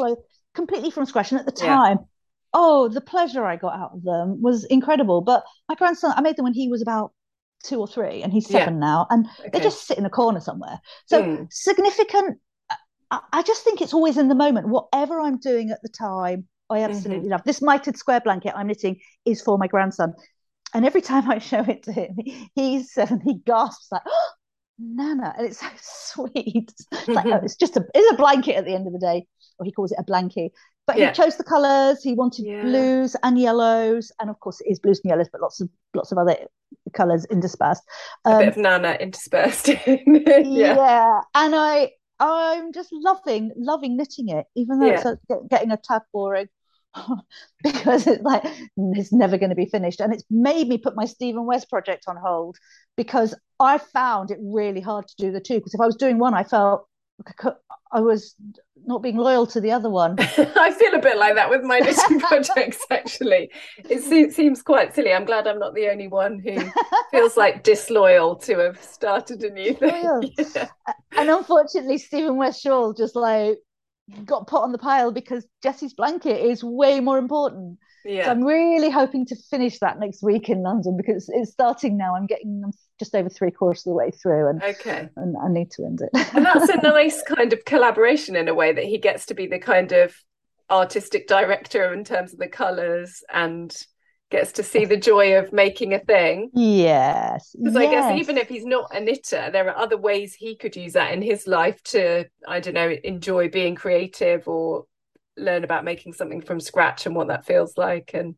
S2: completely from scratch. And at the
S1: Yeah.
S2: time, oh, the pleasure I got out of them was incredible. But my grandson, I made them when he was about two or three, and he's
S1: Yeah.
S2: seven now, and
S1: Okay.
S2: they just sit in a corner somewhere. So
S1: Mm.
S2: significant. I, I just think it's always in the moment. Whatever I'm doing at the time, I
S1: Mm-hmm.
S2: absolutely love. This mitered square blanket I'm knitting is for my grandson, and every time I show it to him, he's seven. He gasps like. Oh, Nana, and it's so sweet. It's like oh, it's just a it's a blanket at the end of the day, or he calls it a blankie. But
S1: Yeah.
S2: he chose the colours. He wanted
S1: Yeah.
S2: blues and yellows, and of course it is blues and yellows, but lots of lots of other colours interspersed.
S1: a
S2: Um,
S1: bit of Nana interspersed. yeah.
S2: yeah. and I I'm just loving loving knitting it, even though it's
S1: Yeah.
S2: a, getting a tad boring because it's like it's never going to be finished, and it's made me put my Stephen West project on hold because I found it really hard to do the two. Because if I was doing one, I felt I was not being loyal to the other one.
S1: I feel a bit like that with my knitting projects, actually. It seems quite silly. I'm glad I'm not the only one who feels like disloyal to have started a new thing. Yeah.
S2: and unfortunately, Stephen West Shawl just like got put on the pile because Jessie's blanket is way more important. So I'm really hoping to finish that next week in London because it's starting now. I'm getting I'm just over three quarters of the way through, and,
S1: Okay.
S2: and I need to end it.
S1: And that's a nice kind of collaboration in a way that he gets to be the kind of artistic director in terms of the colours and gets to see the joy of making a thing.
S2: yes,
S1: Because I guess even if he's not a knitter, there are other ways he could use that in his life to, I don't know, enjoy being creative or learn about making something from scratch and what that feels like. And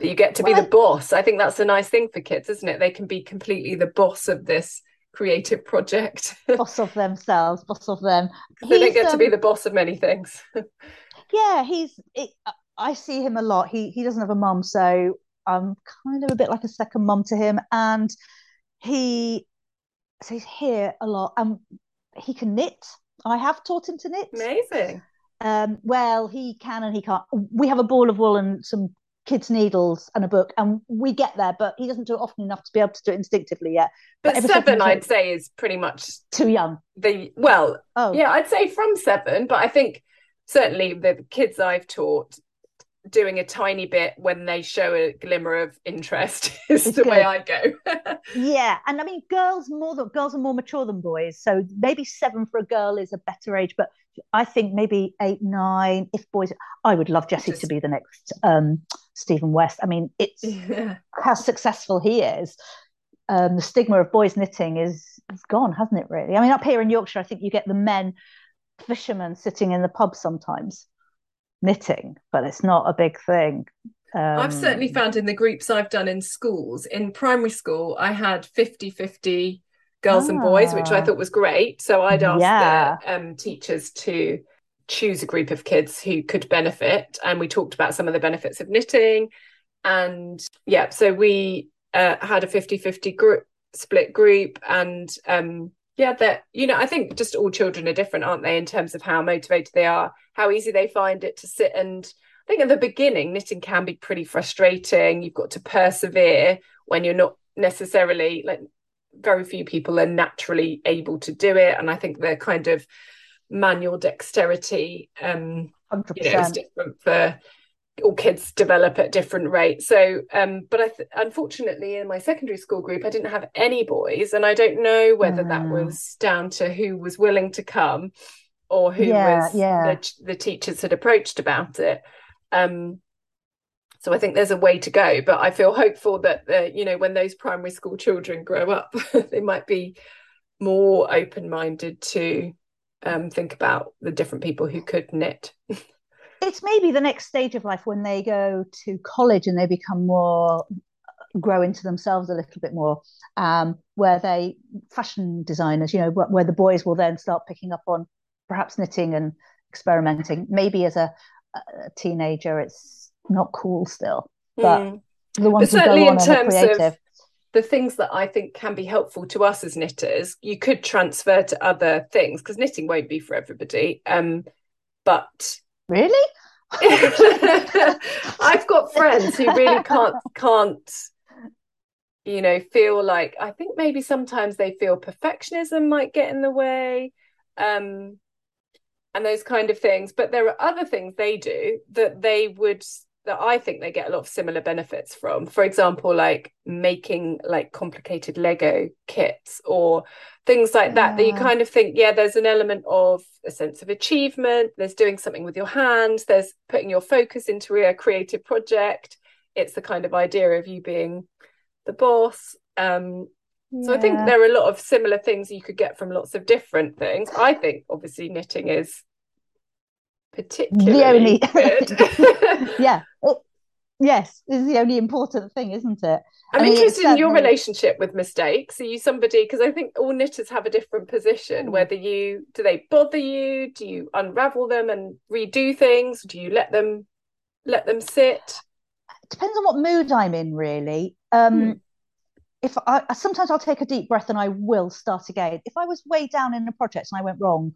S1: you get to be
S2: Well,
S1: the boss. I think that's a nice thing for kids, isn't it? They can be completely the boss of this creative project.
S2: boss of themselves, boss of them.
S1: they don't get to be
S2: um,
S1: the boss of many things.
S2: yeah, he's. It, I see him a lot. He he doesn't have a mum, so I'm kind of a bit like a second mum to him, and he so he's here a lot, and he can knit. I have taught him to knit.
S1: Amazing.
S2: Um, well, he can and he can't. We have a ball of wool and some kids' needles and a book, and we get there, but he doesn't do it often enough to be able to do it instinctively yet.
S1: But
S2: so
S1: seven, I'd say, is pretty much
S2: Too young.
S1: the well,
S2: Oh,
S1: Yeah, I'd say from seven, but I think certainly the kids I've taught doing a tiny bit when they show a glimmer of interest is
S2: It's
S1: the way. I go.
S2: Yeah, and I mean, girls more than girls are more mature than boys, so maybe seven for a girl is a better age. But I think maybe eight, nine. If boys, I would love Jesse
S1: Just-
S2: to be the next um, Stephen West. I mean, it's
S1: yeah.
S2: how successful he is. Um, the stigma of boys knitting is, is gone, hasn't it? Really. I mean, up here in Yorkshire, I think you get the men fishermen sitting in the pub sometimes knitting, but it's not a big thing. Um,
S1: I've certainly found in the groups I've done in schools, in primary school, I had 50 50 girls and boys, which I
S2: Ah.
S1: thought was great. So I'd ask
S2: Yeah.
S1: the um, teachers to choose a group of kids who could benefit. And we talked about some of the benefits of knitting. And yeah, so we uh, had a 50 50 group split group. And um, yeah, that, you know, I think just all children are different, aren't they, in terms of how motivated they are, how easy they find it to sit and I think at the beginning, knitting can be pretty frustrating. You've got to persevere when you're not necessarily like very few people are naturally able to do it. And I think the kind of manual dexterity, um, you know, is different for all kids develop at different rates. So, um, but I th- unfortunately in my secondary school group, I didn't have any boys, and I don't know whether that
S2: Mm.
S1: was down to who was willing to come or who
S2: Yeah,
S1: was
S2: yeah.
S1: the, the teachers had approached about it. Um, so I think there's a way to go, but I feel hopeful that uh, you know when those primary school children grow up, they might be more open-minded to um, think about the different people who could knit.
S2: it's maybe the next stage of life when they go to college and they become more grow into themselves a little bit more um, where they fashion designers you know where the boys will then start picking up on perhaps knitting and experimenting maybe as a, a teenager it's not cool still. But mm. the ones but certainly in terms of
S1: the things that I think can be helpful to us as knitters, you could transfer to other things because knitting won't be for everybody. Um, but
S2: really,
S1: I've got friends who really can't can't you know feel like I think maybe sometimes they feel perfectionism might get in the way. Um, and those kind of things. But there are other things they do that they would that I think they get a lot of similar benefits from. For example, like making like complicated Lego kits or things like that, that you kind of think, yeah, there's an element of a sense of achievement, there's doing something with your hands, there's putting your focus into a creative project. It's the kind of idea of you being the boss. Um, yeah. So I think there are a lot of similar things you could get from lots of different things. I think obviously knitting is particularly the only good.
S2: yeah. It, yes is the only important thing isn't it?
S1: I'm I mean, interested in your relationship with mistakes. Are you somebody because i think all knitters have a different position mm. whether you do they bother you? Do you unravel them and redo things? Do you let them let them sit?
S2: It depends on what mood i'm in really. Um mm. if i sometimes i'll take a deep breath and i will start again. If i was way down in a project and i went wrong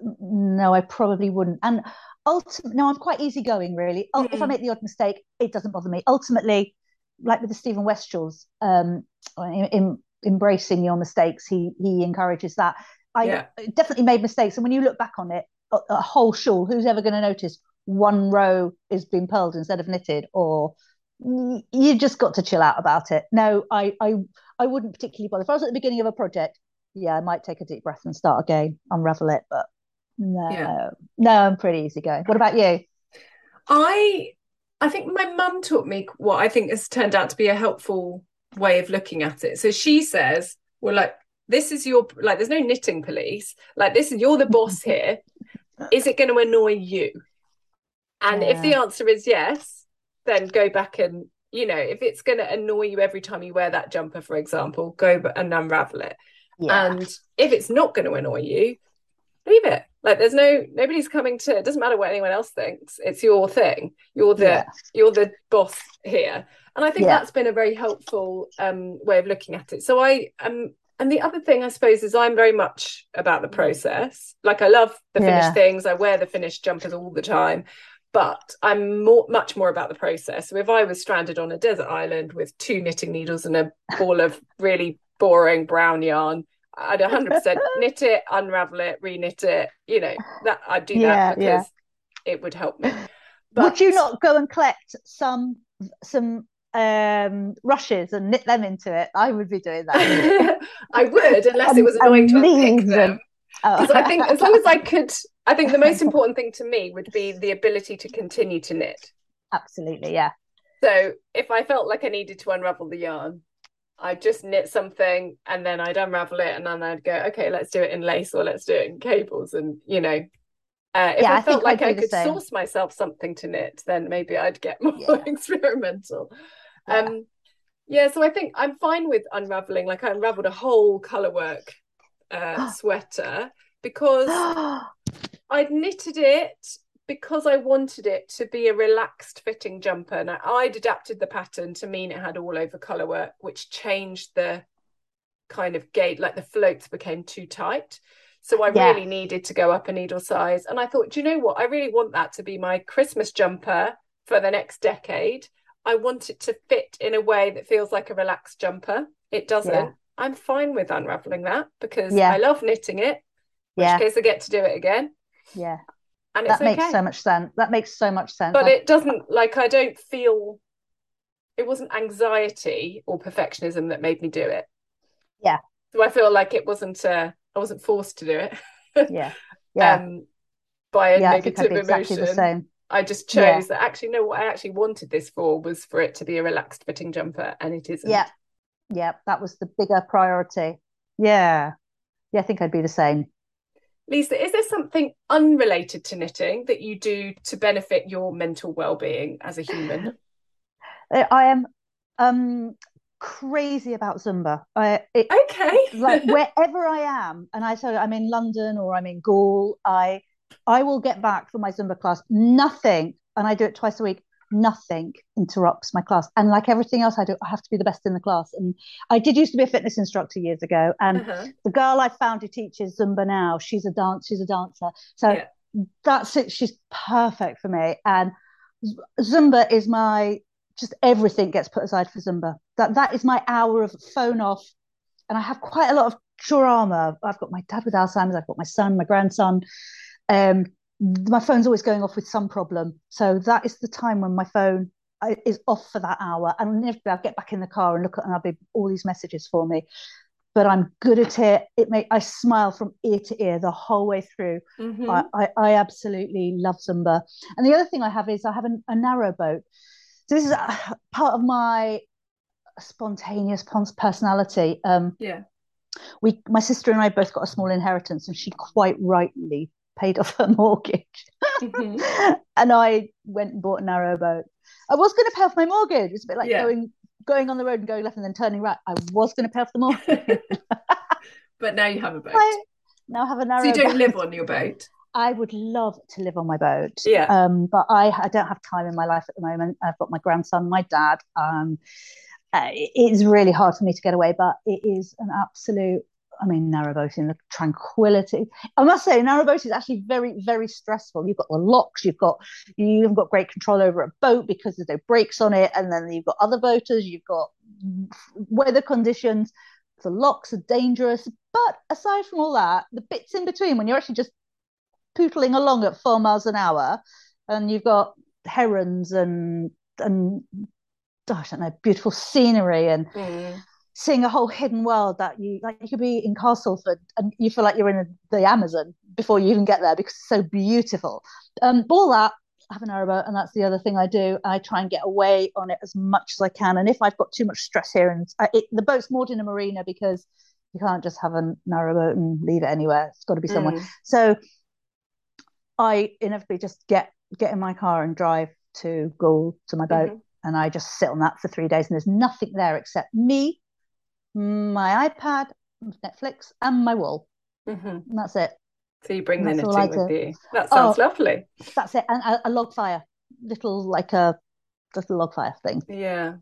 S2: no, I probably wouldn't. And ultimately, no, I'm quite easygoing, really. Mm-hmm. If I mm. make the odd mistake, it doesn't bother me. Ultimately, like with the Stephen Westshaws, um, in, in embracing your mistakes, he he encourages that. I yeah. definitely made mistakes, and when you look back on it, a, a whole shawl, who's ever going to notice one row is being purled instead of knitted, or you just got to chill out about it. No, I I I wouldn't particularly bother. If I was at the beginning of a project, yeah, I might take a deep breath and start again, unravel it, but no, yeah. no, I'm pretty easygoing. What about you?
S1: I I think my mum taught me what I think has turned out to be a helpful way of looking at it. So she says, well, like this is your like there's no knitting police. Like this is you're the boss here. Is it going to annoy you? And yeah. if the answer is yes, then go back and you know, if it's going to annoy you every time you wear that jumper, for example, go and unravel it. Yeah. And if it's not going to annoy you, leave it. Like there's no nobody's coming to it doesn't matter what anyone else thinks. It's your thing. You're the yeah. you're the boss here. And I think yeah. that's been a very helpful um, way of looking at it. So I um and the other thing I suppose is I'm very much about the process. Like I love the finished yeah. things. I wear the finished jumpers all the time. But I'm more, much more about the process. So if I was stranded on a desert island with two knitting needles and a ball of really boring brown yarn, I'd 100% knit it, unravel it, reknit it. You know, that I'd do yeah, that because yeah. it would help me.
S2: But, would you not go and collect some some um rushes and knit them into it? I would be doing that.
S1: I would, unless it was annoying to unpick them. Because oh. I think as long as I could, I think the most important thing to me would be the ability to continue to knit.
S2: Absolutely, yeah.
S1: So if I felt like I needed to unravel the yarn, I'd just knit something and then I'd unravel it and then I'd go, okay, let's do it in lace or let's do it in cables. And, you know, uh, if yeah, I, I felt like I could source myself something to knit, then maybe I'd get more yeah. experimental. Yeah. Um, yeah, so I think I'm fine with unraveling. Like I unraveled a whole colorwork uh, sweater because I'd knitted it because I wanted it to be a relaxed fitting jumper, and I'd adapted the pattern to mean it had all over colour work, which changed the kind of gate, like the floats became too tight. So I yeah. really needed to go up a needle size. And I thought, do you know what? I really want that to be my Christmas jumper for the next decade. I want it to fit in a way that feels like a relaxed jumper. It doesn't. Yeah. I'm fine with unraveling that because yeah. I love knitting it. In which case I get to do it again.
S2: Yeah and that makes okay. so much sense that makes so much sense
S1: but I... it doesn't like i don't feel it wasn't anxiety or perfectionism that made me do it
S2: yeah
S1: so i feel like it wasn't uh i wasn't forced to do it
S2: yeah yeah um
S1: by a yeah, negative emotion exactly the same I just chose yeah. that actually no what I actually wanted this for was for it to be a relaxed fitting jumper and it isn't.
S2: Yeah. Yeah, that was the bigger priority. Yeah. Yeah, I think I'd be the same.
S1: Lisa, is there something unrelated to knitting that you do to benefit your mental well-being as a human?
S2: I am um crazy about Zumba. I,
S1: it, okay.
S2: like wherever I am, and I said I'm in London or I'm in Gaul, I I will get back from my Zumba class. Nothing, and I do it twice a week. Nothing interrupts my class, and like everything else I do, I have to be the best in the class. And I did used to be a fitness instructor years ago, and uh-huh. the girl I found who teaches Zumba now, she's a dance, she's a dancer. So yeah. that's it. She's perfect for me, and Zumba is my just everything gets put aside for Zumba. That that is my hour of phone off, and I have quite a lot of drama. I've got my dad with Alzheimer's. I've got my son, my grandson. Um, my phone's always going off with some problem. So that is the time when my phone uh, is off for that hour. And inevitably I'll get back in the car and look at and I'll be all these messages for me. But I'm good at it. It may I smile from ear to ear the whole way through. Mm-hmm. I, I, I, absolutely love Zumba. And the other thing I have is I have a, a narrow boat. So this is a, part of my spontaneous personality. Um,
S1: yeah.
S2: We, my sister and I both got a small inheritance, and she quite rightly paid off her mortgage. Mm-hmm. and I went and bought a narrow boat. I was going to pay off my mortgage. It's a bit like yeah. going going on the road and going left and then turning right. I was going to pay off the mortgage.
S1: but now you have a boat. I
S2: now have a narrow.
S1: So you don't boat. live on your boat.
S2: I would love to live on my boat.
S1: Yeah.
S2: Um, but I I don't have time in my life at the moment. I've got my grandson, my dad. Um, uh, it's really hard for me to get away, but it is an absolute I mean, narrowboating, the tranquility. I must say, narrowboating is actually very, very stressful. You've got the locks, you've got you haven't got great control over a boat because there's no brakes on it, and then you've got other boaters, you've got weather conditions. The locks are dangerous, but aside from all that, the bits in between when you're actually just pootling along at four miles an hour, and you've got herons and and gosh, I don't know, beautiful scenery and. Mm seeing a whole hidden world that you like you could be in Castleford and you feel like you're in the Amazon before you even get there because it's so beautiful. Um, all that I have an narrowboat, and that's the other thing I do. I try and get away on it as much as I can. And if I've got too much stress here, and I, it, the boat's moored in a marina because you can't just have a narrowboat and leave it anywhere. It's got to be somewhere. Mm. So I inevitably just get get in my car and drive to go to my boat, mm-hmm. and I just sit on that for three days. And there's nothing there except me my iPad, Netflix, and my wall. Mm-hmm. And that's it.
S1: So you bring the knitting with you. That sounds oh, lovely.
S2: That's it. And a, a, log fire, little like a little log fire thing.
S1: Yeah.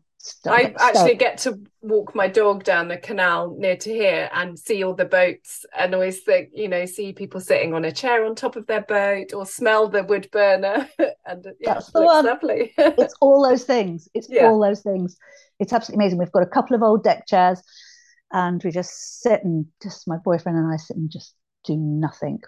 S1: I actually get to walk my dog down the canal near to here and see all the boats and always think, you know, see people sitting on a chair on top of their boat or smell the wood burner. and yeah, That's the one. lovely.
S2: it's all those things. It's yeah. all those things. It's absolutely amazing. We've got a couple of old deck chairs and we just sit and just my boyfriend and I sit and just do nothing.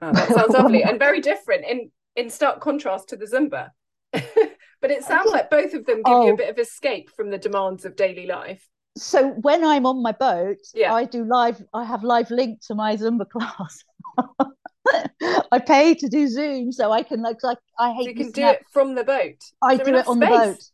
S1: Oh, that sounds lovely and very different in in stark contrast to the Zumba. but it sounds like both of them give oh. you a oh. bit of escape from the demands of daily life.
S2: So when I'm on my boat, yeah. I do live. I have live link to my Zumba class. I pay to do Zoom, so I can like like I hate.
S1: So you can do it from the boat.
S2: I do it on space? the boat.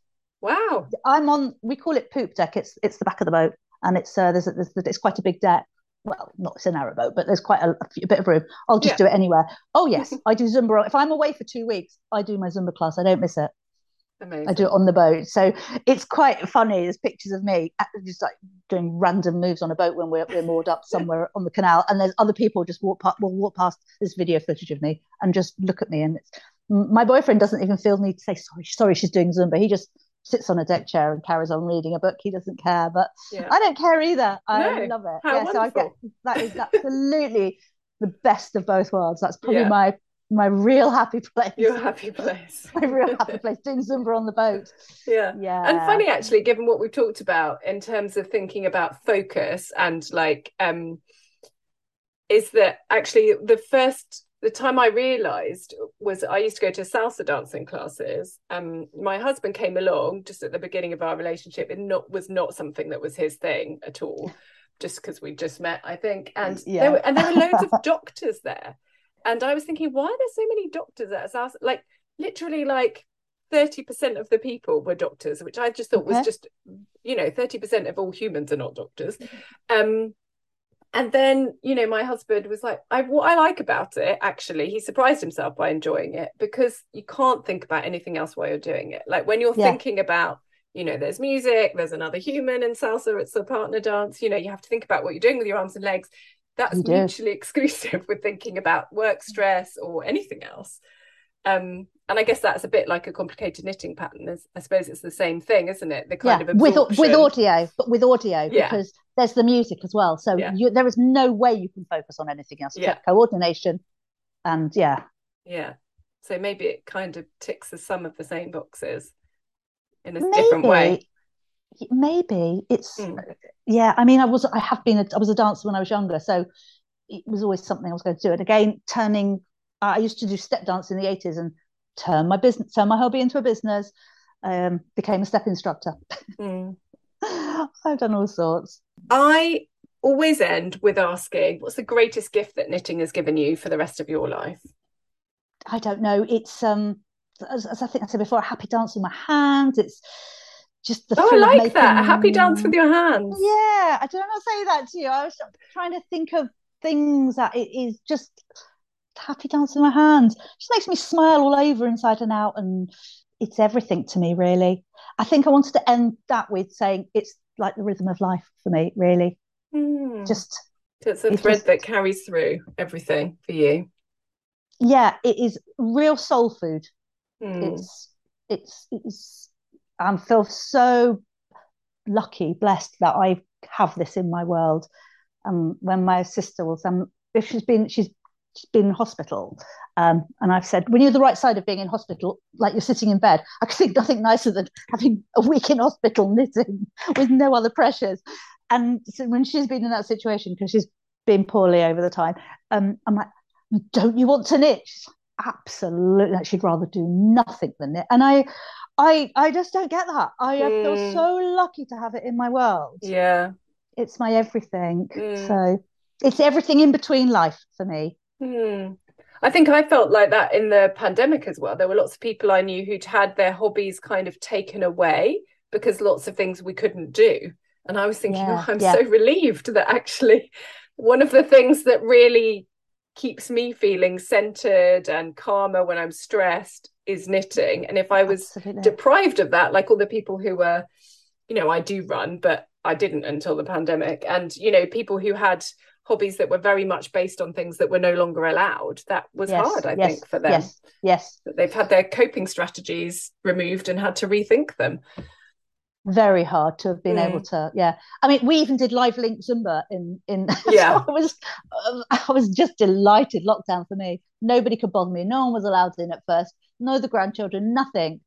S1: Wow.
S2: I'm on. We call it poop deck. It's it's the back of the boat, and it's uh, there's, a, there's it's quite a big deck. Well, not it's a narrow boat, but there's quite a, a, bit of room. I'll just yeah. do it anywhere. Oh yes, I do Zumba. If I'm away for two weeks, I do my Zumba class. I don't miss it.
S1: Amazing.
S2: I do it on the boat. So it's quite funny. There's pictures of me just like doing random moves on a boat when we're, we're moored up somewhere on the canal. And there's other people just walk past, will walk past this video footage of me and just look at me. And it's, my boyfriend doesn't even feel the need to say, sorry, sorry, she's doing Zumba. He just sits on a deck chair and carries on reading a book. He doesn't care, but yeah. I don't care either. I no. love it.
S1: How yeah, wonderful. so I get
S2: that is absolutely the best of both worlds. That's probably yeah. my my real happy place.
S1: Your happy place.
S2: my real happy place. Doing Zumba on the boat.
S1: Yeah.
S2: Yeah.
S1: And funny actually, given what we've talked about in terms of thinking about focus and like um is that actually the first the time I realized was I used to go to salsa dancing classes. Um, my husband came along just at the beginning of our relationship. It not was not something that was his thing at all, just because we just met, I think. And yeah. there were, and there were loads of doctors there, and I was thinking, why are there so many doctors at salsa? Like literally like 30% of the people were doctors, which I just thought okay. was just, you know, 30% of all humans are not doctors. Um, and then, you know, my husband was like, I, what I like about it, actually, he surprised himself by enjoying it because you can't think about anything else while you're doing it. Like when you're yeah. thinking about, you know, there's music, there's another human in salsa, it's a partner dance, you know, you have to think about what you're doing with your arms and legs. That's mutually exclusive with thinking about work stress or anything else. Um, and I guess that's a bit like a complicated knitting pattern. I suppose it's the same thing, isn't it? The kind yeah, of
S2: absorption. with with audio, but with audio yeah. because there's the music as well. So yeah. you, there is no way you can focus on anything else except coordination, and yeah,
S1: yeah. So maybe it kind of ticks some of the same boxes in a maybe, different way.
S2: Maybe it's mm. yeah. I mean, I was I have been a, I was a dancer when I was younger, so it was always something I was going to do. And again, turning I used to do step dance in the 80s and turn my business, turn my hobby into a business, um, became a step instructor. Mm. I've done all sorts.
S1: I always end with asking, what's the greatest gift that knitting has given you for the rest of your life?
S2: I don't know. It's um as, as I think I said before, a happy dance with my hands. It's just the
S1: oh, I like making... that. A happy dance with your hands.
S2: Yeah, I don't know say that to you. I was trying to think of things that it is just happy dance in my hands. Just makes me smile all over inside and out, and it's everything to me, really. I think I wanted to end that with saying it's like the rhythm of life for me, really. Mm. Just
S1: so it's a thread just, that carries through everything for you.
S2: Yeah, it is real soul food. Mm. It's it's it's I feel so lucky, blessed that I have this in my world. And um, when my sister was um if she's been she's been in hospital. Um, and I've said, when you're the right side of being in hospital, like you're sitting in bed, I could think nothing nicer than having a week in hospital knitting with no other pressures. And so when she's been in that situation, because she's been poorly over the time, um, I'm like, don't you want to knit? She's like, absolutely. she'd rather do nothing than knit. And I, I, I just don't get that. I, mm. I feel hmm. so lucky to have it in my world.
S1: Yeah.
S2: It's my everything. Mm. So it's everything in between life for me.
S1: Hmm. I think I felt like that in the pandemic as well. There were lots of people I knew who'd had their hobbies kind of taken away because lots of things we couldn't do. And I was thinking, yeah, oh, I'm yeah. so relieved that actually one of the things that really keeps me feeling centered and calmer when I'm stressed is knitting. And if I was Absolutely. deprived of that, like all the people who were, you know, I do run, but I didn't until the pandemic. And, you know, people who had hobbies that were very much based on things that were no longer allowed. That was yes, hard i yes, think for them.
S2: yes yes.
S1: That they've had their coping strategies removed and had to rethink them.
S2: Very hard to have been mm. able to yeah. I mean we even did live link zumba in in yeah. So i was i was just delighted lockdown for me. Nobody could bother me. No one was allowed in at first. No the grandchildren nothing.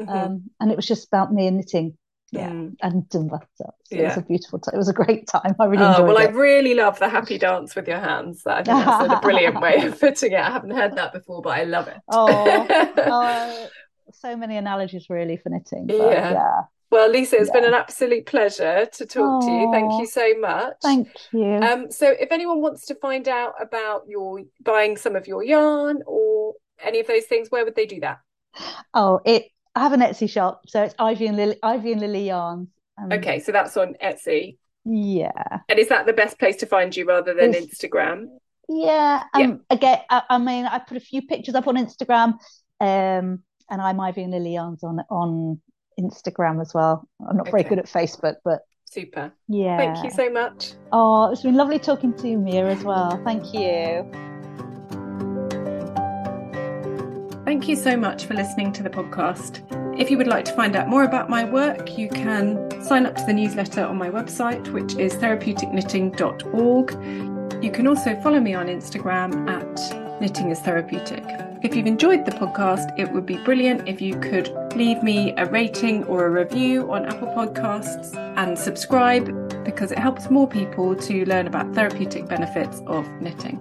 S2: Mm-hmm. um, and it was just about me and knitting yeah, mm. and Zumba. So it yeah. was a beautiful time. It was a great time. I really oh, enjoyed
S1: well,
S2: it.
S1: I really love the happy dance with your hands. I think that's a brilliant way of putting it. I haven't heard that before, but I love it.
S2: oh, oh so many analogies really for knitting. But, yeah. yeah.
S1: Well, Lisa, it's yeah. been an absolute pleasure to talk oh, to you. Thank you so much.
S2: Thank you.
S1: Um, so, if anyone wants to find out about your buying some of your yarn or any of those things, where would they do that?
S2: Oh, it I have an Etsy shop, so it's Ivy and Lily, Ivy and Lily yarns.
S1: Um, okay, so that's on Etsy.
S2: Yeah.
S1: And is that the best place to find you rather than it's, Instagram?
S2: Yeah. Um, yeah. Again, I, I, mean, I put a few pictures up on Instagram, um, and I'm Ivy and Lily yarns on on Instagram as well. I'm not okay. very good at Facebook, but
S1: super.
S2: Yeah.
S1: Thank you so much.
S2: Oh, it's been lovely talking to you, Mia, as well. Thank you.
S1: Thank you so much for listening to the podcast. If you would like to find out more about my work, you can sign up to the newsletter on my website, which is therapeuticknitting.org. You can also follow me on Instagram at Knitting is Therapeutic. If you've enjoyed the podcast, it would be brilliant if you could leave me a rating or a review on Apple Podcasts and subscribe because it helps more people to learn about therapeutic benefits of knitting.